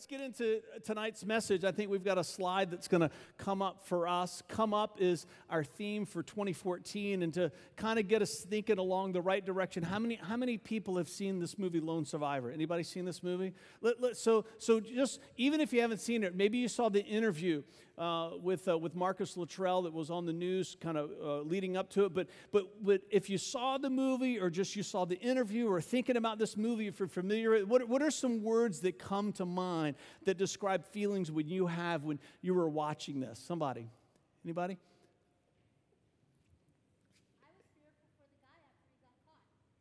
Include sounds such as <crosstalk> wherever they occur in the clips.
let's get into tonight's message. I think we've got a slide that's going to come up for us. Come up is our theme for 2014, and to kind of get us thinking along the right direction. How many how many people have seen this movie, Lone Survivor? Anybody seen this movie? Let, let, so so just even if you haven't seen it, maybe you saw the interview uh, with, uh, with Marcus Luttrell that was on the news kind of uh, leading up to it. But, but, but if you saw the movie or just you saw the interview or thinking about this movie, if you're familiar, what, what are some words that come to mind that describe feelings when you have when you were watching this? Somebody? Anybody?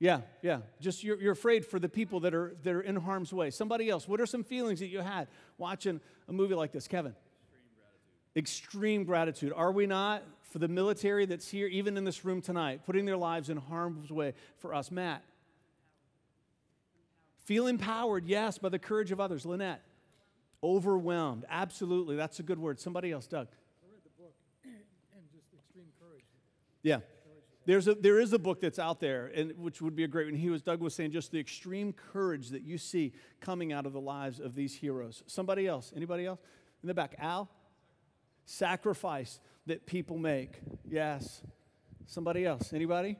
Yeah, yeah. Just you're, you're afraid for the people that are, that are in harm's way. Somebody else, what are some feelings that you had watching a movie like this? Kevin? extreme gratitude. Are we not? For the military that's here, even in this room tonight, putting their lives in harm's way for us. Matt. Feel empowered, yes, by the courage of others. Lynette. Overwhelmed. Absolutely. That's a good word. Somebody else, Doug. I read the book and just extreme courage. Yeah. There's a, there is a book that's out there, and, which would be a great one. He was, Doug was saying, just the extreme courage that you see coming out of the lives of these heroes. Somebody else? Anybody else? In the back. Al? sacrifice that people make. Yes. Somebody else? Anybody?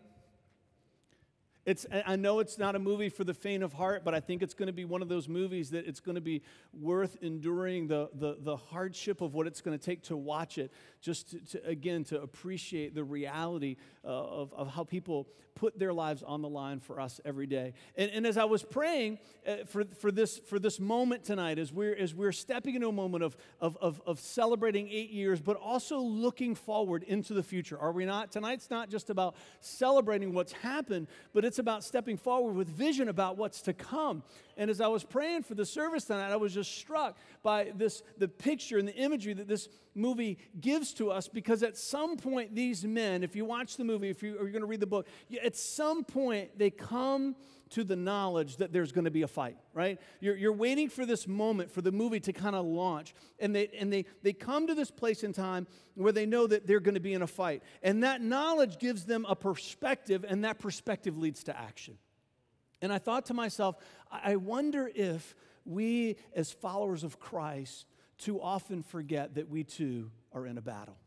It's, I know it's not a movie for the faint of heart, but I think it's going to be one of those movies that it's going to be worth enduring the, the, the hardship of what it's going to take to watch it, just to, to again, to appreciate the reality uh, of, of how people put their lives on the line for us every day. And, and as I was praying uh, for, for, this, for this moment tonight, as we're, as we're stepping into a moment of, of, of, of celebrating eight years, but also looking forward into the future, are we not? Tonight's not just about celebrating what's happened, but it's about stepping forward with vision about what's to come. And as I was praying for the service tonight, I was just struck by this the picture and the imagery that this movie gives to us because at some point these men, if you watch the movie, if you, are going to read the book, at some point they come to the knowledge that there's going to be a fight, right? You're, you're waiting for this moment for the movie to kind of launch. And, they, and they, they come to this place in time where they know that they're going to be in a fight. And that knowledge gives them a perspective, and that perspective leads to action. And I thought to myself, I wonder if we, as followers of Christ, too often forget that we too are in a battle.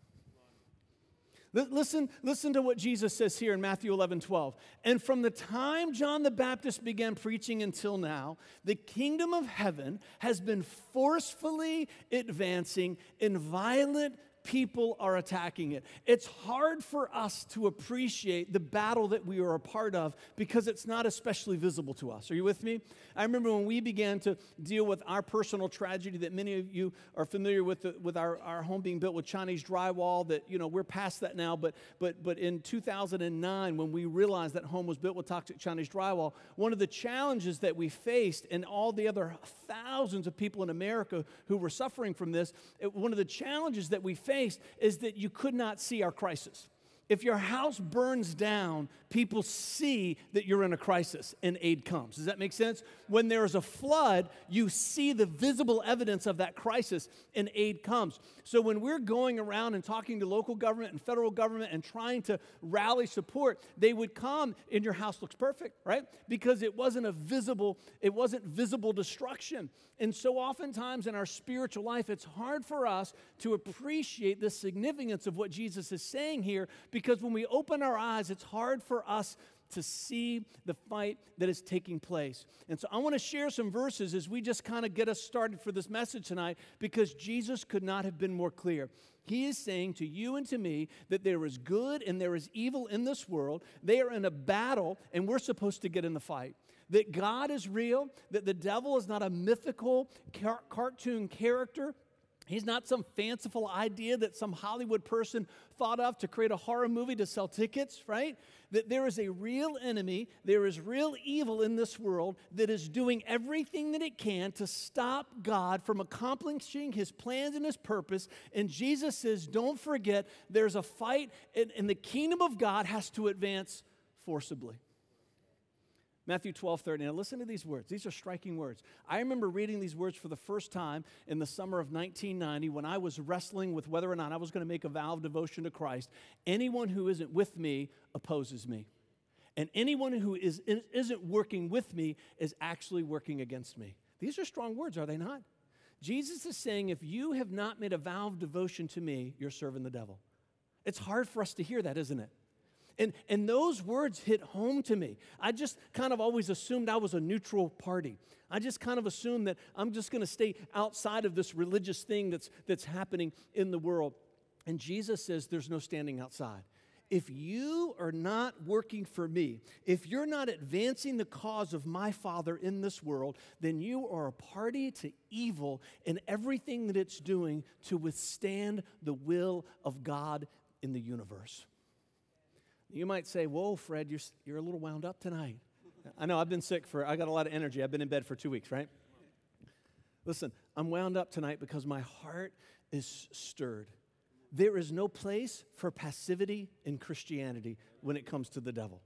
Listen, listen to what Jesus says here in Matthew 11, 12. And from the time John the Baptist began preaching until now, the kingdom of heaven has been forcefully advancing in violent people are attacking it. It's hard for us to appreciate the battle that we are a part of because it's not especially visible to us. Are you with me? I remember when we began to deal with our personal tragedy that many of you are familiar with, the, with our, our home being built with Chinese drywall, that, you know, we're past that now, but, but, but in 2009, when we realized that home was built with toxic Chinese drywall, one of the challenges that we faced and all the other thousands of people in America who were suffering from this, it, one of the challenges that we faced faced is that you could not see our crisis. If your house burns down, people see that you're in a crisis and aid comes. Does that make sense? When there is a flood, you see the visible evidence of that crisis and aid comes. So when we're going around and talking to local government and federal government and trying to rally support, they would come and your house looks perfect, right? Because it wasn't a visible, it wasn't visible destruction. And so oftentimes in our spiritual life, it's hard for us to appreciate the significance of what Jesus is saying here because when we open our eyes, it's hard for us to see the fight that is taking place. And so I want to share some verses as we just kind of get us started for this message tonight because Jesus could not have been more clear. He is saying to you and to me that there is good and there is evil in this world. They are in a battle, and we're supposed to get in the fight. That God is real, that the devil is not a mythical car- cartoon character, He's not some fanciful idea that some Hollywood person thought of to create a horror movie to sell tickets, right? That there is a real enemy, there is real evil in this world that is doing everything that it can to stop God from accomplishing his plans and his purpose. And Jesus says, don't forget, there's a fight, and, and the kingdom of God has to advance forcibly. Matthew 12, 30. Now, listen to these words. These are striking words. I remember reading these words for the first time in the summer of 1990 when I was wrestling with whether or not I was going to make a vow of devotion to Christ. Anyone who isn't with me opposes me. And anyone who is, isn't working with me is actually working against me. These are strong words, are they not? Jesus is saying, if you have not made a vow of devotion to me, you're serving the devil. It's hard for us to hear that, isn't it? And, and those words hit home to me. I just kind of always assumed I was a neutral party. I just kind of assumed that I'm just going to stay outside of this religious thing that's, that's happening in the world. And Jesus says there's no standing outside. If you are not working for me, if you're not advancing the cause of my Father in this world, then you are a party to evil in everything that it's doing to withstand the will of God in the universe. You might say, Whoa, Fred, you're, you're a little wound up tonight. I know I've been sick for, I got a lot of energy. I've been in bed for two weeks, right? Listen, I'm wound up tonight because my heart is stirred. There is no place for passivity in Christianity when it comes to the devil.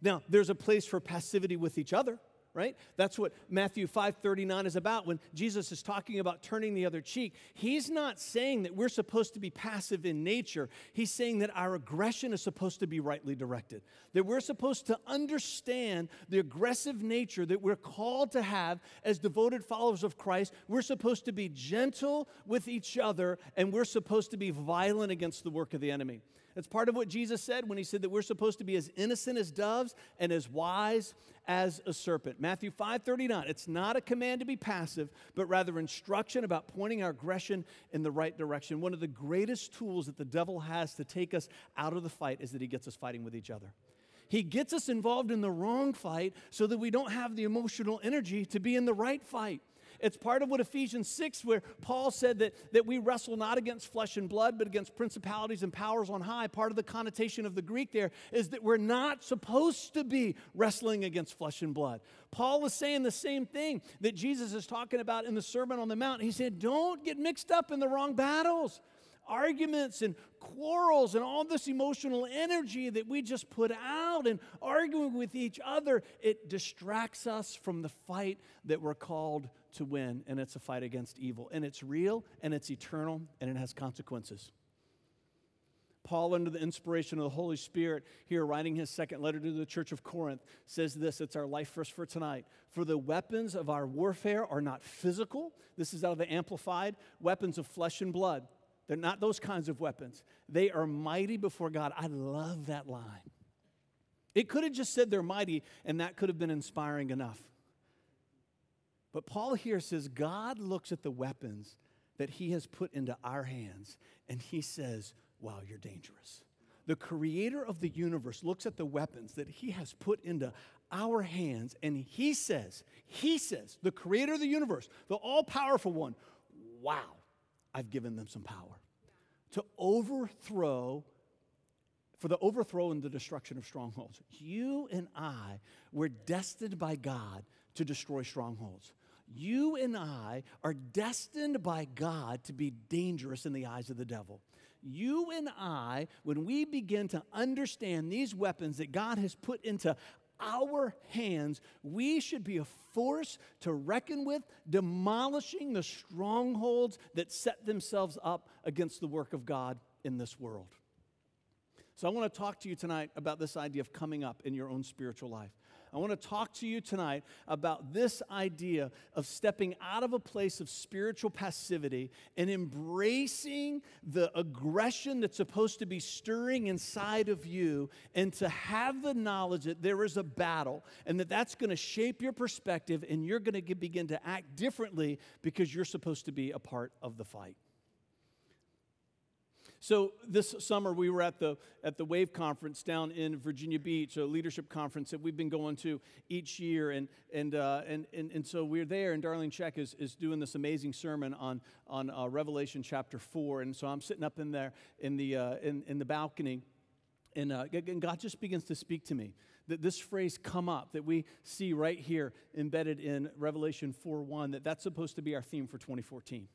Now, there's a place for passivity with each other right? That's what Matthew 5:39 is about when Jesus is talking about turning the other cheek. He's not saying that we're supposed to be passive in nature. He's saying that our aggression is supposed to be rightly directed. That we're supposed to understand the aggressive nature that we're called to have as devoted followers of Christ. We're supposed to be gentle with each other and we're supposed to be violent against the work of the enemy. It's part of what Jesus said when he said that we're supposed to be as innocent as doves and as wise as a serpent. Matthew 5:39. It's not a command to be passive, but rather instruction about pointing our aggression in the right direction. One of the greatest tools that the devil has to take us out of the fight is that he gets us fighting with each other. He gets us involved in the wrong fight so that we don't have the emotional energy to be in the right fight. It's part of what Ephesians 6, where Paul said that, that we wrestle not against flesh and blood, but against principalities and powers on high. Part of the connotation of the Greek there is that we're not supposed to be wrestling against flesh and blood. Paul is saying the same thing that Jesus is talking about in the Sermon on the Mount. He said, Don't get mixed up in the wrong battles arguments and quarrels and all this emotional energy that we just put out and arguing with each other, it distracts us from the fight that we're called to win. And it's a fight against evil. And it's real and it's eternal and it has consequences. Paul, under the inspiration of the Holy Spirit, here writing his second letter to the church of Corinth, says this it's our life verse for tonight. For the weapons of our warfare are not physical. This is out of the Amplified weapons of flesh and blood they're not those kinds of weapons. They are mighty before God. I love that line. It could have just said they're mighty, and that could have been inspiring enough. But Paul here says God looks at the weapons that he has put into our hands, and he says, Wow, you're dangerous. The creator of the universe looks at the weapons that he has put into our hands, and he says, He says, the creator of the universe, the all powerful one, wow, I've given them some power to overthrow, for the overthrow and the destruction of strongholds. You and I were destined by God to destroy strongholds. You and I are destined by God to be dangerous in the eyes of the devil. You and I, when we begin to understand these weapons that God has put into our hands, we should be a force to reckon with, demolishing the strongholds that set themselves up against the work of God in this world. So, I want to talk to you tonight about this idea of coming up in your own spiritual life. I want to talk to you tonight about this idea of stepping out of a place of spiritual passivity and embracing the aggression that's supposed to be stirring inside of you and to have the knowledge that there is a battle and that that's going to shape your perspective and you're going to begin to act differently because you're supposed to be a part of the fight. So this summer we were at the at the Wave conference down in Virginia Beach, a leadership conference that we've been going to each year, and and uh, and, and and so we're there, and Darlene Zschech is is doing this amazing sermon on on uh, Revelation chapter four, and so I'm sitting up in there in the uh, in in the balcony, and, uh, and God just begins to speak to me. That this phrase come up that we see right here embedded in revelation four one that that's supposed to be our theme for 2014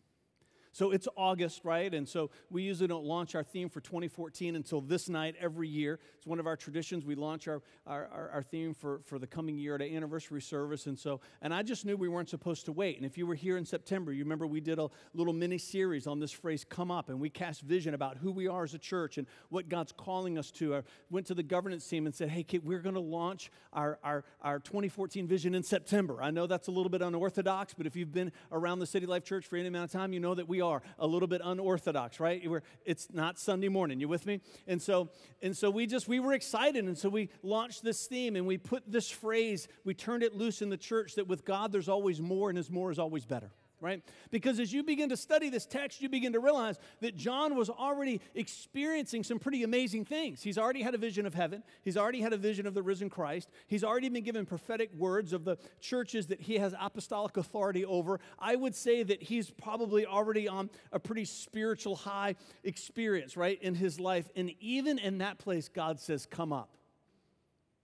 So it's August, right? And so we usually don't launch our theme for 2014 until this night every year. It's one of our traditions. We launch our, our, our, our theme for, for the coming year at an anniversary service. And so, and I just knew we weren't supposed to wait. And if you were here in September, you remember we did a little mini series on this phrase, come up, and we cast vision about who we are as a church and what God's calling us to. I went to the governance team and said, hey, kid, we're going to launch our, our, our 2014 vision in September. I know that's a little bit unorthodox, but if you've been around the City Life Church for any amount of time, you know that we are a little bit unorthodox, right? We're, it's not Sunday morning. You with me? And so, and so we just we were excited, and so we launched this theme, and we put this phrase, we turned it loose in the church that with God there's always more, and His more is always better right? Because as you begin to study this text, you begin to realize that John was already experiencing some pretty amazing things. He's already had a vision of heaven, he's already had a vision of the risen Christ, he's already been given prophetic words of the churches that he has apostolic authority over. I would say that he's probably already on a pretty spiritual high experience, right, in his life. And even in that place, God says, Come up.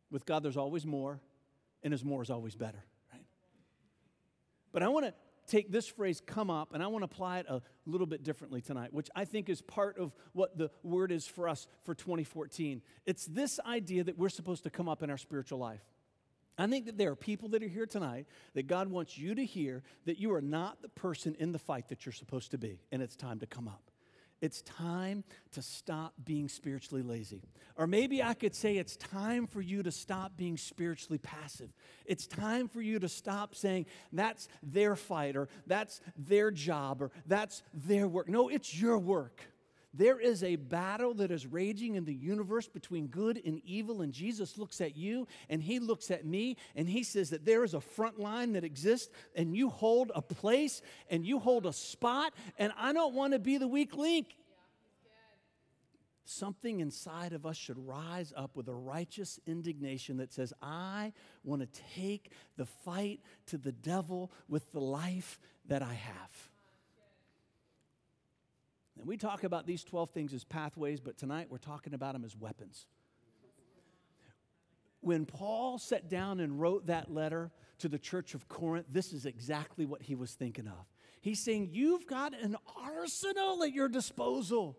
With God, there's always more, and as more is always better, right? But I want to take this phrase come up and I want to apply it a little bit differently tonight, which I think is part of what the word is for us for 2014. It's this idea that we're supposed to come up in our spiritual life. I think that there are people that are here tonight that God wants you to hear that you are not the person in the fight that you're supposed to be, and it's time to come up. It's time to stop being spiritually lazy. Or maybe I could say it's time for you to stop being spiritually passive. It's time for you to stop saying that's their fight or that's their job or that's their work. No, it's your work. There is a battle that is raging in the universe between good and evil, and Jesus looks at you and he looks at me and he says that there is a front line that exists, and you hold a place and you hold a spot, and I don't want to be the weak link. Something inside of us should rise up with a righteous indignation that says, I want to take the fight to the devil with the life that I have. And we talk about these 12 things as pathways, but tonight we're talking about them as weapons. When Paul sat down and wrote that letter to the church of Corinth, this is exactly what he was thinking of. He's saying, You've got an arsenal at your disposal.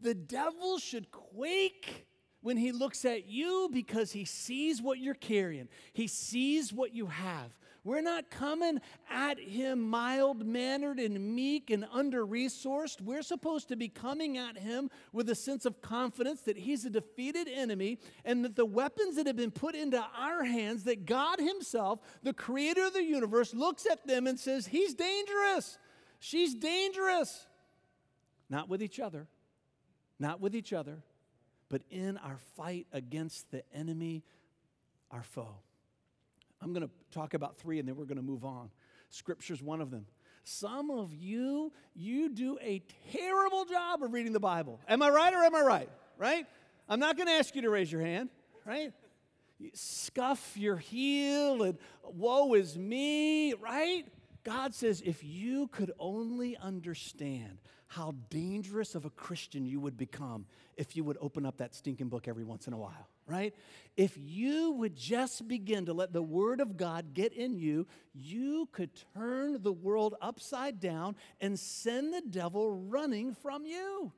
The devil should quake when he looks at you because he sees what you're carrying, he sees what you have. We're not coming at him mild mannered and meek and under resourced. We're supposed to be coming at him with a sense of confidence that he's a defeated enemy and that the weapons that have been put into our hands, that God Himself, the creator of the universe, looks at them and says, He's dangerous. She's dangerous. Not with each other, not with each other, but in our fight against the enemy, our foe. I'm going to talk about three and then we're going to move on. Scripture's one of them. Some of you, you do a terrible job of reading the Bible. Am I right or am I right? Right? I'm not going to ask you to raise your hand, right? You scuff your heel and woe is me, right? God says, if you could only understand how dangerous of a Christian you would become if you would open up that stinking book every once in a while right? If you would just begin to let the Word of God get in you, you could turn the world upside down and send the devil running from you.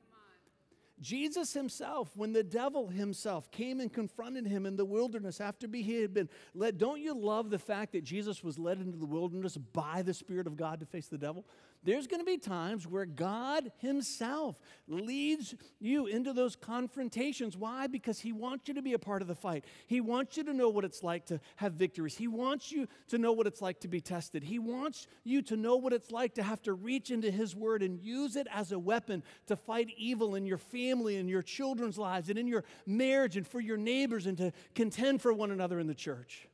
Jesus himself, when the devil himself came and confronted him in the wilderness after he had been led, don't you love the fact that Jesus was led into the wilderness by the Spirit of God to face the devil? there's going to be times where God Himself leads you into those confrontations. Why? Because He wants you to be a part of the fight. He wants you to know what it's like to have victories. He wants you to know what it's like to be tested. He wants you to know what it's like to have to reach into His Word and use it as a weapon to fight evil in your family and your children's lives and in your marriage and for your neighbors and to contend for one another in the church.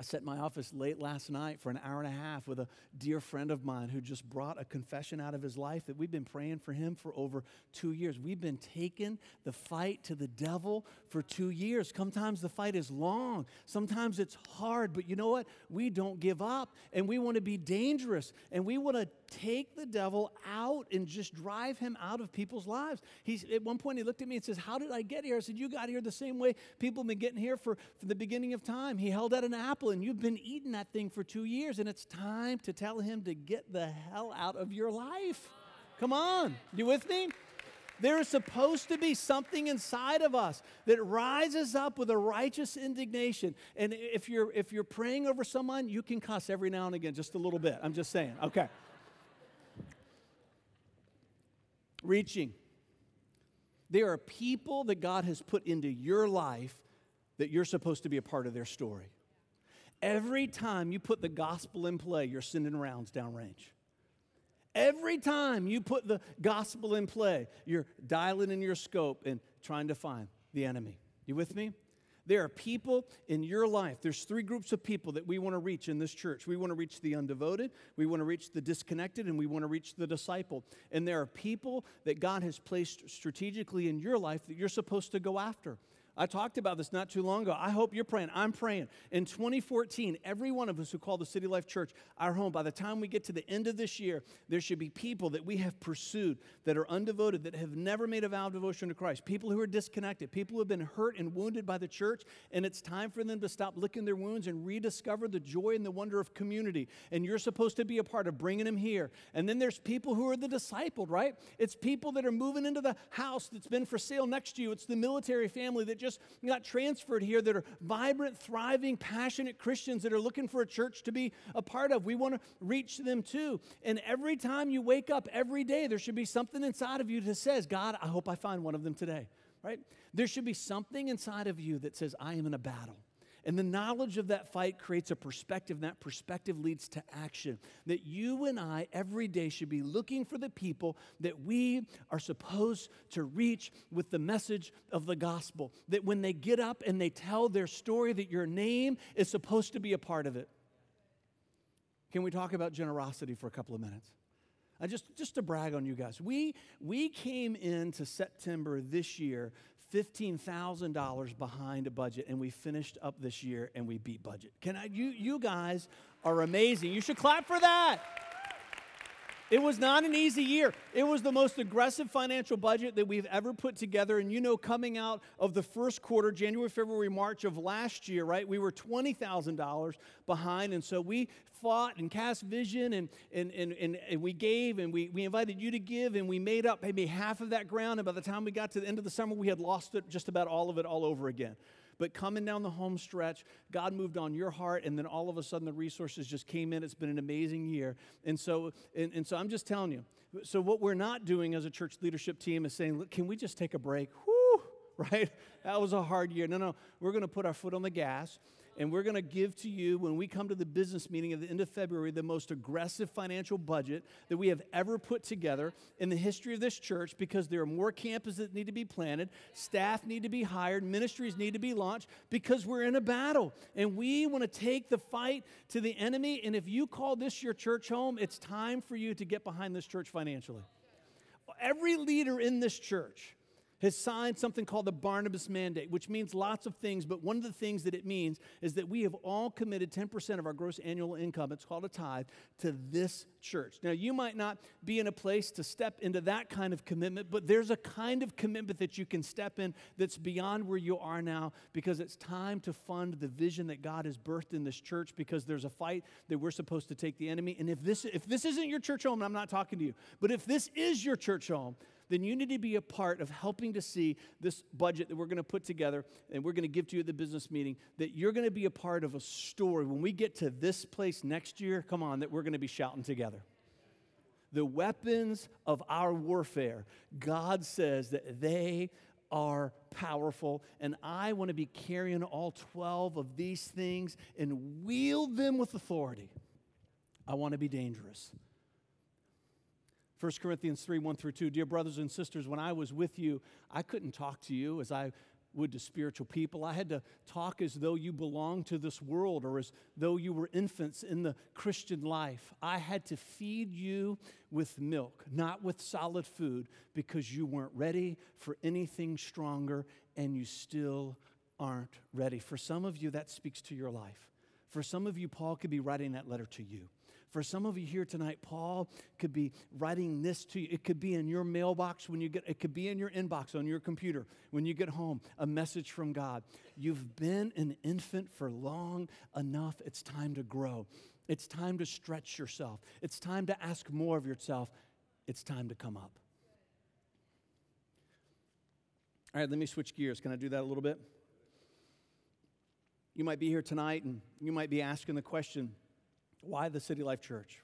I sat in my office late last night for an hour and a half with a dear friend of mine who just brought a confession out of his life that we've been praying for him for over two years. We've been taking the fight to the devil for two years. Sometimes the fight is long, sometimes it's hard, but you know what? We don't give up and we want to be dangerous and we want to take the devil out and just drive him out of people's lives. He's, at one point, he looked at me and says, How did I get here? I said, You got here the same way people have been getting here for, for the beginning of time. He held out an apple and you've been eating that thing for two years, and it's time to tell him to get the hell out of your life. Come on, you with me? There is supposed to be something inside of us that rises up with a righteous indignation. And if you're if you're praying over someone, you can cuss every now and again, just a little bit. I'm just saying. Okay. Reaching. There are people that God has put into your life that you're supposed to be a part of their story. Every time you put the gospel in play, you're sending rounds downrange. Every time you put the gospel in play, you're dialing in your scope and trying to find the enemy. You with me? There are people in your life. There's three groups of people that we want to reach in this church. We want to reach the undevoted, we want to reach the disconnected, and we want to reach the disciple. And there are people that God has placed strategically in your life that you're supposed to go after. I talked about this not too long ago. I hope you're praying. I'm praying. In 2014, every one of us who call the City Life Church our home, by the time we get to the end of this year, there should be people that we have pursued that are undevoted, that have never made a vow of devotion to Christ, people who are disconnected, people who have been hurt and wounded by the church, and it's time for them to stop licking their wounds and rediscover the joy and the wonder of community. And you're supposed to be a part of bringing them here. And then there's people who are the discipled, right? It's people that are moving into the house that's been for sale next to you. It's the military family that just just got transferred here that are vibrant, thriving, passionate Christians that are looking for a church to be a part of. We want to reach them too. And every time you wake up every day, there should be something inside of you that says, God, I hope I find one of them today, right? There should be something inside of you that says, I am in a battle. And the knowledge of that fight creates a perspective, and that perspective leads to action. That you and I every day should be looking for the people that we are supposed to reach with the message of the gospel. That when they get up and they tell their story, that your name is supposed to be a part of it. Can we talk about generosity for a couple of minutes? Uh, just, just to brag on you guys, we, we came into September this year $15,000 behind a budget and we finished up this year and we beat budget. Can I you you guys are amazing. You should clap for that. It was not an easy year. It was the most aggressive financial budget that we've ever put together. And you know, coming out of the first quarter, January, February, March of last year, right, we were $20,000 behind. And so we fought and cast vision and, and, and, and, and we gave and we, we invited you to give and we made up maybe half of that ground. And by the time we got to the end of the summer, we had lost it, just about all of it all over again. But coming down the home stretch, God moved on your heart, and then all of a sudden the resources just came in. It's been an amazing year. And so, and, and so I'm just telling you. So, what we're not doing as a church leadership team is saying, look, can we just take a break? Whoo, <laughs> right? That was a hard year. No, no, we're going to put our foot on the gas and we're going to give to you, when we come to the business meeting at the end of February, the most aggressive financial budget that we have ever put together in the history of this church because there are more campuses that need to be planted, staff need to be hired, ministries need to be launched because we're in a battle. And we want to take the fight to the enemy. And if you call this your church home, it's time for you to get behind this church financially. Every leader in this church, has signed something called the Barnabas Mandate, which means lots of things, but one of the things that it means is that we have all committed 10% of our gross annual income, it's called a tithe, to this church. Now, you might not be in a place to step into that kind of commitment, but there's a kind of commitment that you can step in that's beyond where you are now because it's time to fund the vision that God has birthed in this church because there's a fight that we're supposed to take the enemy. And if this, if this isn't your church home, I'm not talking to you, but if this is your church home, then you need to be a part of helping to see this budget that we're going to put together and we're going to give to you at the business meeting, that you're going to be a part of a story. When we get to this place next year, come on, that we're going to be shouting together. The weapons of our warfare, God says that they are powerful, and I want to be carrying all 12 of these things and wield them with authority. I want to be dangerous. 1 Corinthians 3 1 through 2. Dear brothers and sisters, when I was with you, I couldn't talk to you as I would to spiritual people. I had to talk as though you belonged to this world or as though you were infants in the Christian life. I had to feed you with milk, not with solid food, because you weren't ready for anything stronger and you still aren't ready. For some of you, that speaks to your life. For some of you, Paul could be writing that letter to you. For some of you here tonight, Paul could be writing this to you. It could be in your mailbox when you get, it could be in your inbox on your computer when you get home, a message from God. You've been an infant for long enough. It's time to grow. It's time to stretch yourself. It's time to ask more of yourself. It's time to come up. All right, let me switch gears. Can I do that a little bit? You might be here tonight and you might be asking the question why the City Life Church?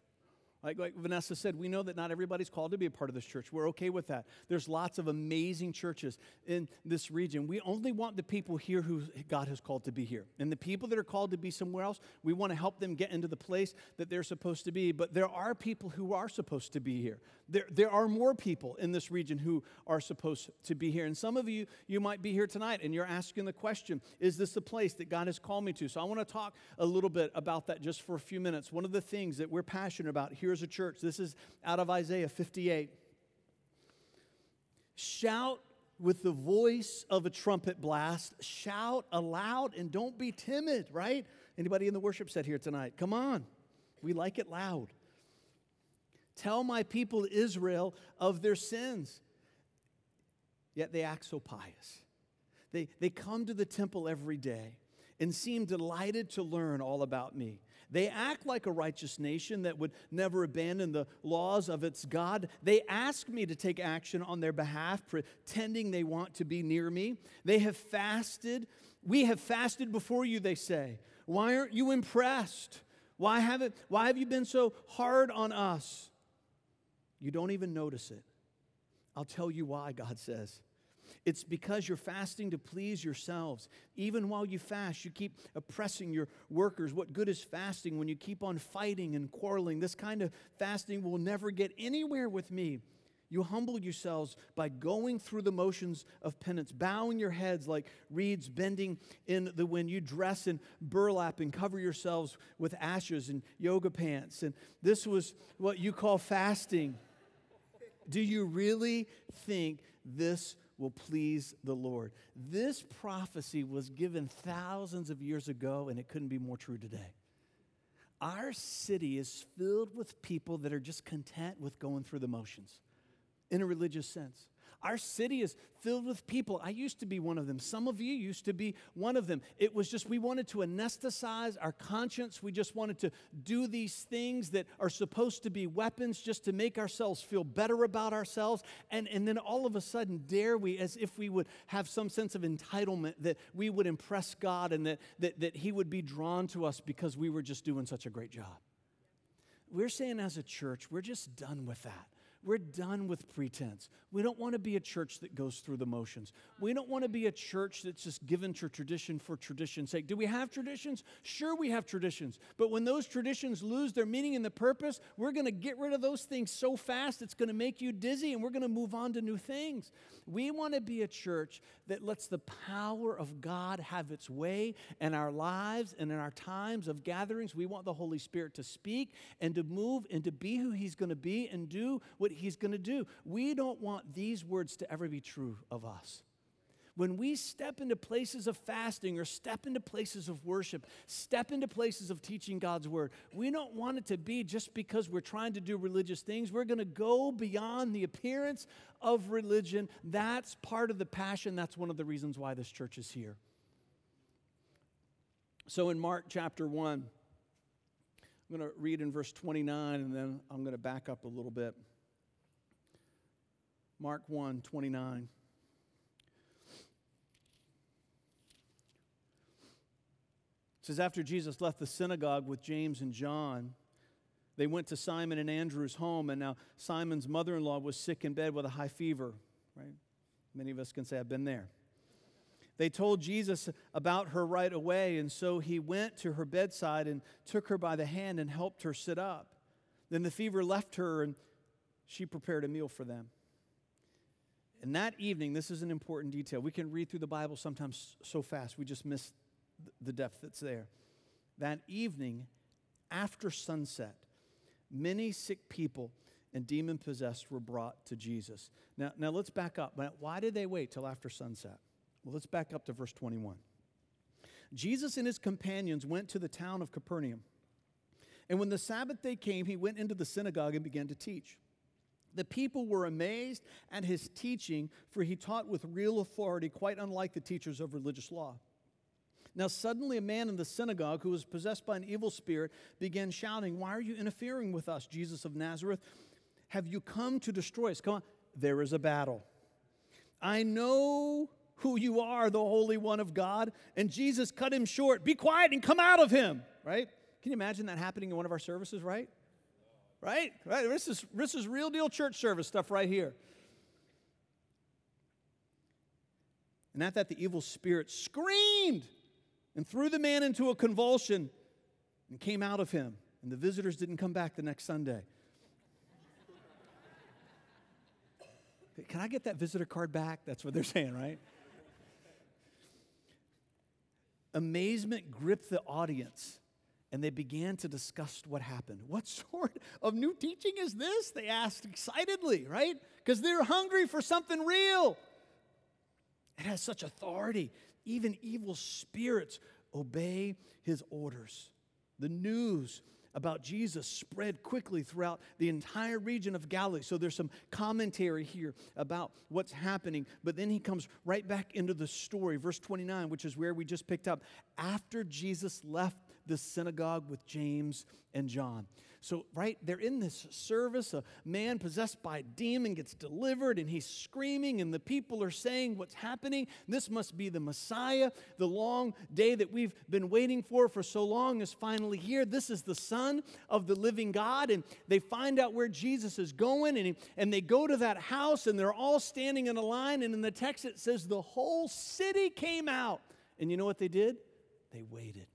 Like, like, Vanessa said, we know that not everybody's called to be a part of this church. We're okay with that. There's lots of amazing churches in this region. We only want the people here who God has called to be here. And the people that are called to be somewhere else, we want to help them get into the place that they're supposed to be. But there are people who are supposed to be here. There, there are more people in this region who are supposed to be here. And some of you, you might be here tonight and you're asking the question Is this the place that God has called me to? So I want to talk a little bit about that just for a few minutes. One of the things that we're passionate about here as a church, this is out of Isaiah 58. Shout with the voice of a trumpet blast. Shout aloud and don't be timid, right? Anybody in the worship set here tonight? Come on. We like it loud. Tell my people Israel of their sins. Yet they act so pious. They, they come to the temple every day and seem delighted to learn all about me. They act like a righteous nation that would never abandon the laws of its God. They ask me to take action on their behalf, pretending they want to be near me. They have fasted. We have fasted before you, they say. Why aren't you impressed? Why, haven't, why have you been so hard on us? You don't even notice it. I'll tell you why, God says. It's because you're fasting to please yourselves. Even while you fast, you keep oppressing your workers. What good is fasting when you keep on fighting and quarreling? This kind of fasting will never get anywhere with me. You humble yourselves by going through the motions of penance, bowing your heads like reeds bending in the wind. You dress in burlap and cover yourselves with ashes and yoga pants. And this was what you call fasting. Do you really think this will please the Lord? This prophecy was given thousands of years ago, and it couldn't be more true today. Our city is filled with people that are just content with going through the motions in a religious sense. Our city is filled with people. I used to be one of them. Some of you used to be one of them. It was just we wanted to anesthetize our conscience. We just wanted to do these things that are supposed to be weapons just to make ourselves feel better about ourselves. And, and then all of a sudden, dare we, as if we would have some sense of entitlement that we would impress God and that, that, that He would be drawn to us because we were just doing such a great job. We're saying as a church, we're just done with that. We're done with pretense. We don't want to be a church that goes through the motions. We don't want to be a church that's just given to tradition for tradition's sake. Do we have traditions? Sure, we have traditions. But when those traditions lose their meaning and the purpose, we're going to get rid of those things so fast it's going to make you dizzy and we're going to move on to new things. We want to be a church that lets the power of God have its way in our lives and in our times of gatherings. We want the Holy Spirit to speak and to move and to be who He's going to be and do what He's going to do. We don't want these words to ever be true of us. When we step into places of fasting or step into places of worship, step into places of teaching God's word, we don't want it to be just because we're trying to do religious things. We're going to go beyond the appearance of religion. That's part of the passion. That's one of the reasons why this church is here. So in Mark chapter 1, I'm going to read in verse 29 and then I'm going to back up a little bit. Mark 1 29. It says, After Jesus left the synagogue with James and John, they went to Simon and Andrew's home, and now Simon's mother in law was sick in bed with a high fever, right? Many of us can say, I've been there. They told Jesus about her right away, and so he went to her bedside and took her by the hand and helped her sit up. Then the fever left her, and she prepared a meal for them. And that evening, this is an important detail. We can read through the Bible sometimes so fast, we just miss the depth that's there. That evening, after sunset, many sick people and demon possessed were brought to Jesus. Now, now let's back up. Why did they wait till after sunset? Well, let's back up to verse 21. Jesus and his companions went to the town of Capernaum. And when the Sabbath day came, he went into the synagogue and began to teach. The people were amazed at his teaching, for he taught with real authority, quite unlike the teachers of religious law. Now, suddenly, a man in the synagogue who was possessed by an evil spirit began shouting, Why are you interfering with us, Jesus of Nazareth? Have you come to destroy us? Come on, there is a battle. I know who you are, the Holy One of God. And Jesus cut him short. Be quiet and come out of him, right? Can you imagine that happening in one of our services, right? Right? Right? This is, this is real deal church service stuff right here. And at that, the evil spirit screamed and threw the man into a convulsion and came out of him. And the visitors didn't come back the next Sunday. <laughs> Can I get that visitor card back? That's what they're saying, right? Amazement gripped the audience and they began to discuss what happened. <laughs> What sort of new teaching is this? They asked excitedly, right? Because they're hungry for something real. It has such authority. Even evil spirits obey his orders. The news about Jesus spread quickly throughout the entire region of Galilee. So there's some commentary here about what's happening. But then he comes right back into the story, verse 29, which is where we just picked up. After Jesus left the synagogue with James and John. So, right, they're in this service. A man possessed by a demon gets delivered and he's screaming, and the people are saying, What's happening? This must be the Messiah. The long day that we've been waiting for for so long is finally here. This is the Son of the living God. And they find out where Jesus is going, and, he, and they go to that house, and they're all standing in a line. And in the text, it says, The whole city came out. And you know what they did? They waited.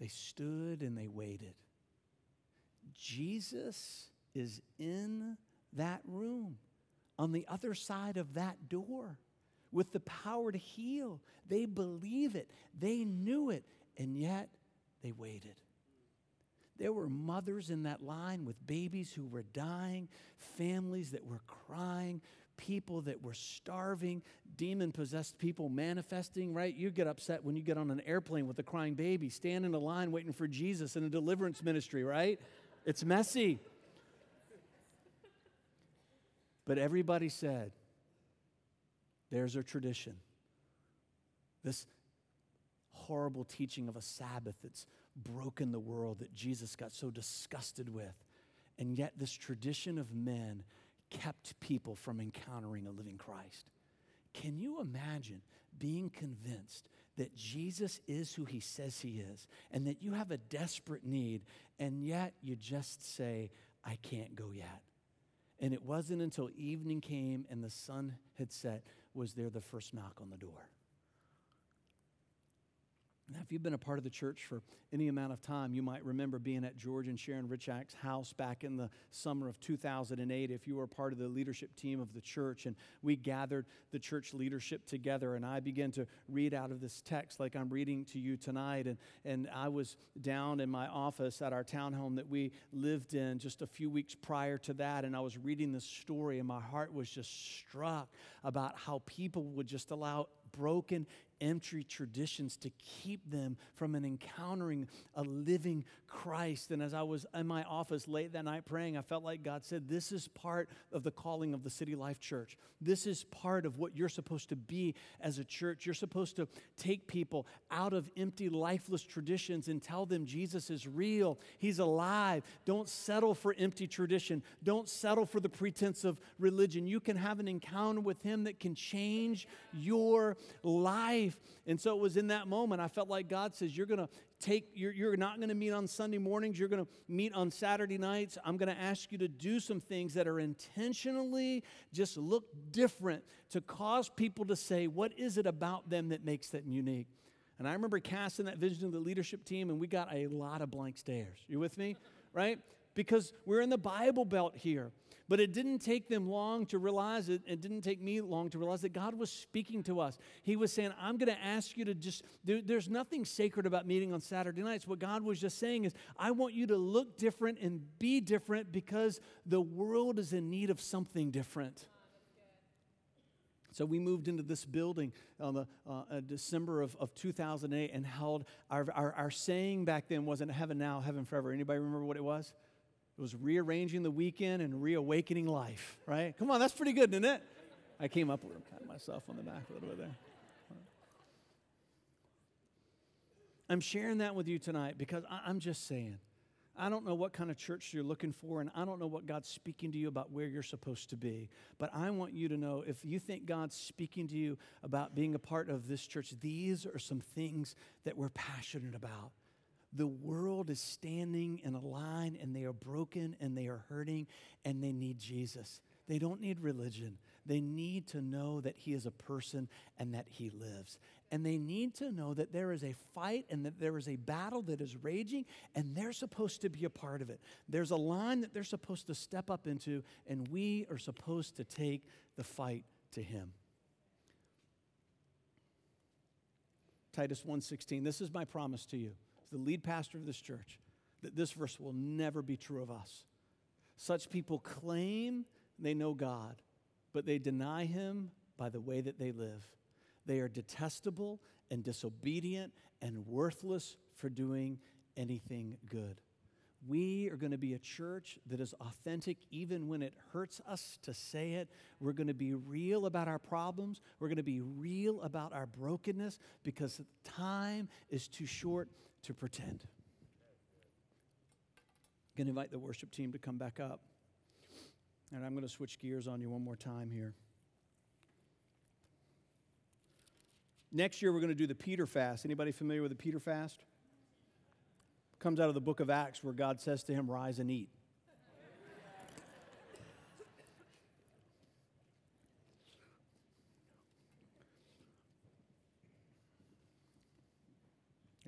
They stood and they waited. Jesus is in that room, on the other side of that door, with the power to heal. They believe it, they knew it, and yet they waited. There were mothers in that line with babies who were dying, families that were crying, people that were starving, demon possessed people manifesting, right? You get upset when you get on an airplane with a crying baby, stand in a line waiting for Jesus in a deliverance ministry, right? It's messy. But everybody said, there's a tradition. This horrible teaching of a Sabbath that's broken the world that Jesus got so disgusted with. And yet, this tradition of men kept people from encountering a living Christ. Can you imagine being convinced that Jesus is who he says he is and that you have a desperate need, and yet you just say, I can't go yet? And it wasn't until evening came and the sun had set was there the first knock on the door. Now, if you've been a part of the church for any amount of time, you might remember being at George and Sharon Richak's house back in the summer of 2008. If you were part of the leadership team of the church, and we gathered the church leadership together, and I began to read out of this text like I'm reading to you tonight. And, and I was down in my office at our townhome that we lived in just a few weeks prior to that, and I was reading this story, and my heart was just struck about how people would just allow broken empty traditions to keep them from an encountering a living Christ. And as I was in my office late that night praying, I felt like God said, This is part of the calling of the City Life Church. This is part of what you're supposed to be as a church. You're supposed to take people out of empty, lifeless traditions and tell them Jesus is real, He's alive. Don't settle for empty tradition, don't settle for the pretense of religion. You can have an encounter with Him that can change your life. And so it was in that moment I felt like God says, You're going to take, you're, you're not going to meet on Sunday mornings, you're going to meet on Saturday nights. I'm going to ask you to do some things that are intentionally just look different to cause people to say, What is it about them that makes them unique? And I remember casting that vision to the leadership team, and we got a lot of blank stares. You with me? Right? Because we're in the Bible Belt here. But it didn't take them long to realize it. It didn't take me long to realize that God was speaking to us. He was saying, I'm going to ask you to just, there, there's nothing sacred about meeting on Saturday nights. What God was just saying is, I want you to look different and be different because the world is in need of something different. So we moved into this building on the uh, uh, December of, of 2008 and held our, our, our saying back then wasn't heaven now, heaven forever. Anybody remember what it was? It was rearranging the weekend and reawakening life, right? Come on, that's pretty good, isn't it? I came up with it, pat myself on the back a little bit there. I'm sharing that with you tonight because I'm just saying I don't know what kind of church you're looking for, and I don't know what God's speaking to you about where you're supposed to be. But I want you to know if you think God's speaking to you about being a part of this church, these are some things that we're passionate about. The world is standing in a line, and they are broken, and they are hurting, and they need Jesus. They don't need religion. They need to know that He is a person and that He lives and they need to know that there is a fight and that there is a battle that is raging, and they're supposed to be a part of it. There's a line that they're supposed to step up into, and we are supposed to take the fight to Him. Titus 1:16 This is my promise to you the lead pastor of this church that this verse will never be true of us. Such people claim they know God, but they deny him by the way that they live. They are detestable and disobedient and worthless for doing anything good. We are going to be a church that is authentic even when it hurts us to say it. We're going to be real about our problems. We're going to be real about our brokenness because time is too short to pretend. I'm going to invite the worship team to come back up. And I'm going to switch gears on you one more time here. Next year, we're going to do the Peter fast. Anybody familiar with the Peter fast? Comes out of the book of Acts where God says to him, Rise and eat.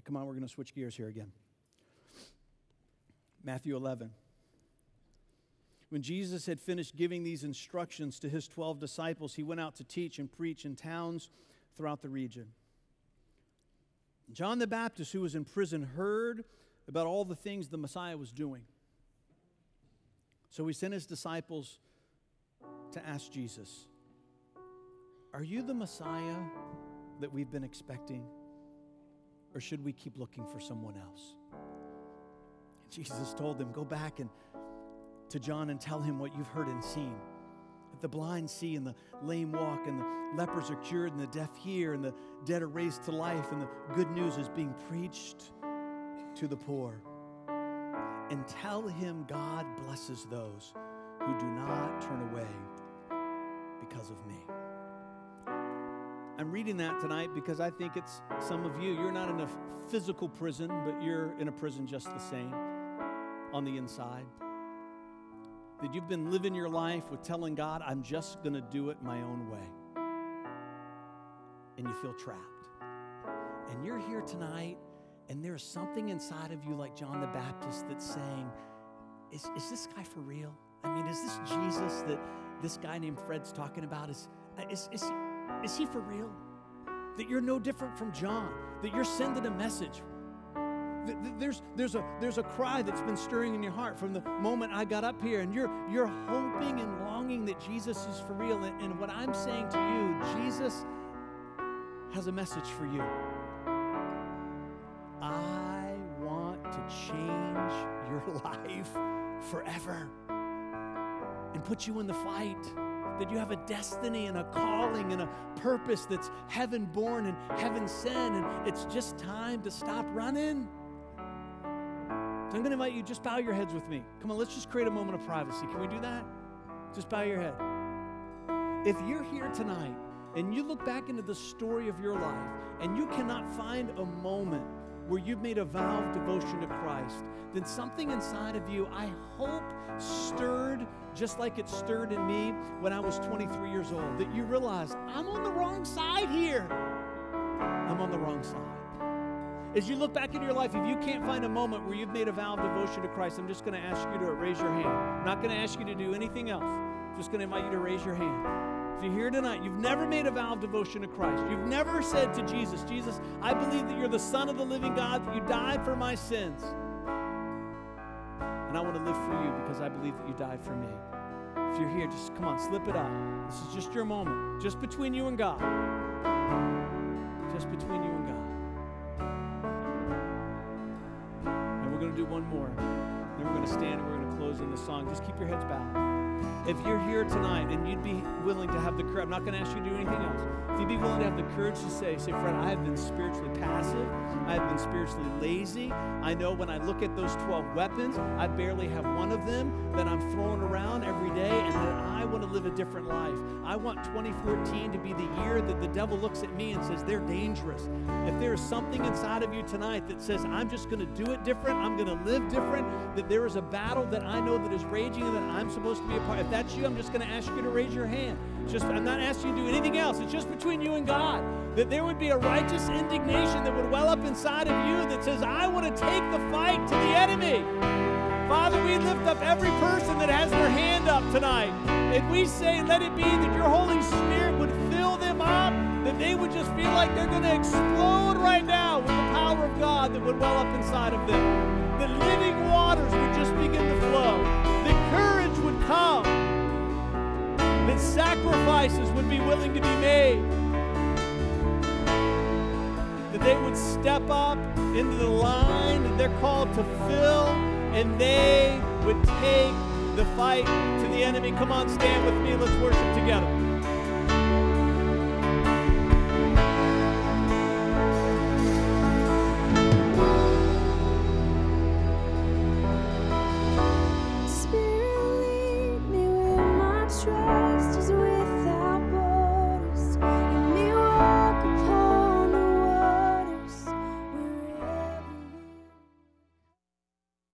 Come on, we're going to switch gears here again. Matthew 11. When Jesus had finished giving these instructions to his 12 disciples, he went out to teach and preach in towns throughout the region. John the Baptist, who was in prison, heard about all the things the Messiah was doing. So he sent his disciples to ask Jesus, Are you the Messiah that we've been expecting? Or should we keep looking for someone else? And Jesus told them, Go back and to John and tell him what you've heard and seen That the blind see and the lame walk and the lepers are cured and the deaf hear and the dead are raised to life and the good news is being preached to the poor. And tell him God blesses those who do not turn away because of me. I'm reading that tonight because I think it's some of you, you're not in a physical prison, but you're in a prison just the same on the inside that you've been living your life with telling God, I'm just going to do it my own way. And you feel trapped. And you're here tonight, and there's something inside of you, like John the Baptist, that's saying, Is, is this guy for real? I mean, is this Jesus that this guy named Fred's talking about? Is, is, is, is he for real? That you're no different from John, that you're sending a message there's, there's, a, there's a cry that's been stirring in your heart from the moment I got up here, and you're, you're hoping and longing that Jesus is for real. And, and what I'm saying to you, Jesus has a message for you. Change your <laughs> life forever and put you in the fight that you have a destiny and a calling and a purpose that's heaven born and heaven sent, and it's just time to stop running. So I'm going to invite you, just bow your heads with me. Come on, let's just create a moment of privacy. Can we do that? Just bow your head. If you're here tonight and you look back into the story of your life and you cannot find a moment where you've made a vow of devotion to Christ, then something inside of you, I hope, stirred just like it stirred in me when I was 23 years old. That you realize, I'm on the wrong side here. I'm on the wrong side. As you look back into your life, if you can't find a moment where you've made a vow of devotion to Christ, I'm just going to ask you to raise your hand. I'm not going to ask you to do anything else. I'm just going to invite you to raise your hand. If you're here tonight, you've never made a vow of devotion to Christ. You've never said to Jesus, Jesus, I believe that you're the Son of the living God, that you died for my sins. And I want to live for you because I believe that you died for me. If you're here, just come on, slip it up. This is just your moment, just between you and God. Just between you and God. And we're going to do one more. Then we're going to stand and we're going to close in the song. Just keep your heads bowed. If you're here tonight and you'd be willing to have the courage, I'm not going to ask you to do anything else. If you'd be willing to have the courage to say, say, friend, I have been spiritually passive. I have been spiritually lazy. I know when I look at those 12 weapons, I barely have one of them that I'm throwing around every day, and that I want to live a different life. I want 2014 to be the year that the devil looks at me and says, they're dangerous. If there is something inside of you tonight that says, I'm just going to do it different, I'm going to live different, that there is a battle that I know that is raging and that I'm supposed to be a part. If that's you, I'm just going to ask you to raise your hand. just I'm not asking you to do anything else. It's just between you and God. That there would be a righteous indignation that would well up inside of you that says, I want to take the fight to the enemy. Father, we lift up every person that has their hand up tonight. And we say, let it be that your Holy Spirit would fill them up, that they would just feel like they're going to explode right now with the power of God that would well up inside of them. That living waters would just begin to flow. That courage would come. That sacrifices would be willing to be made. That they would step up into the line that they're called to fill and they would take the fight to the enemy. Come on, stand with me. Let's worship together.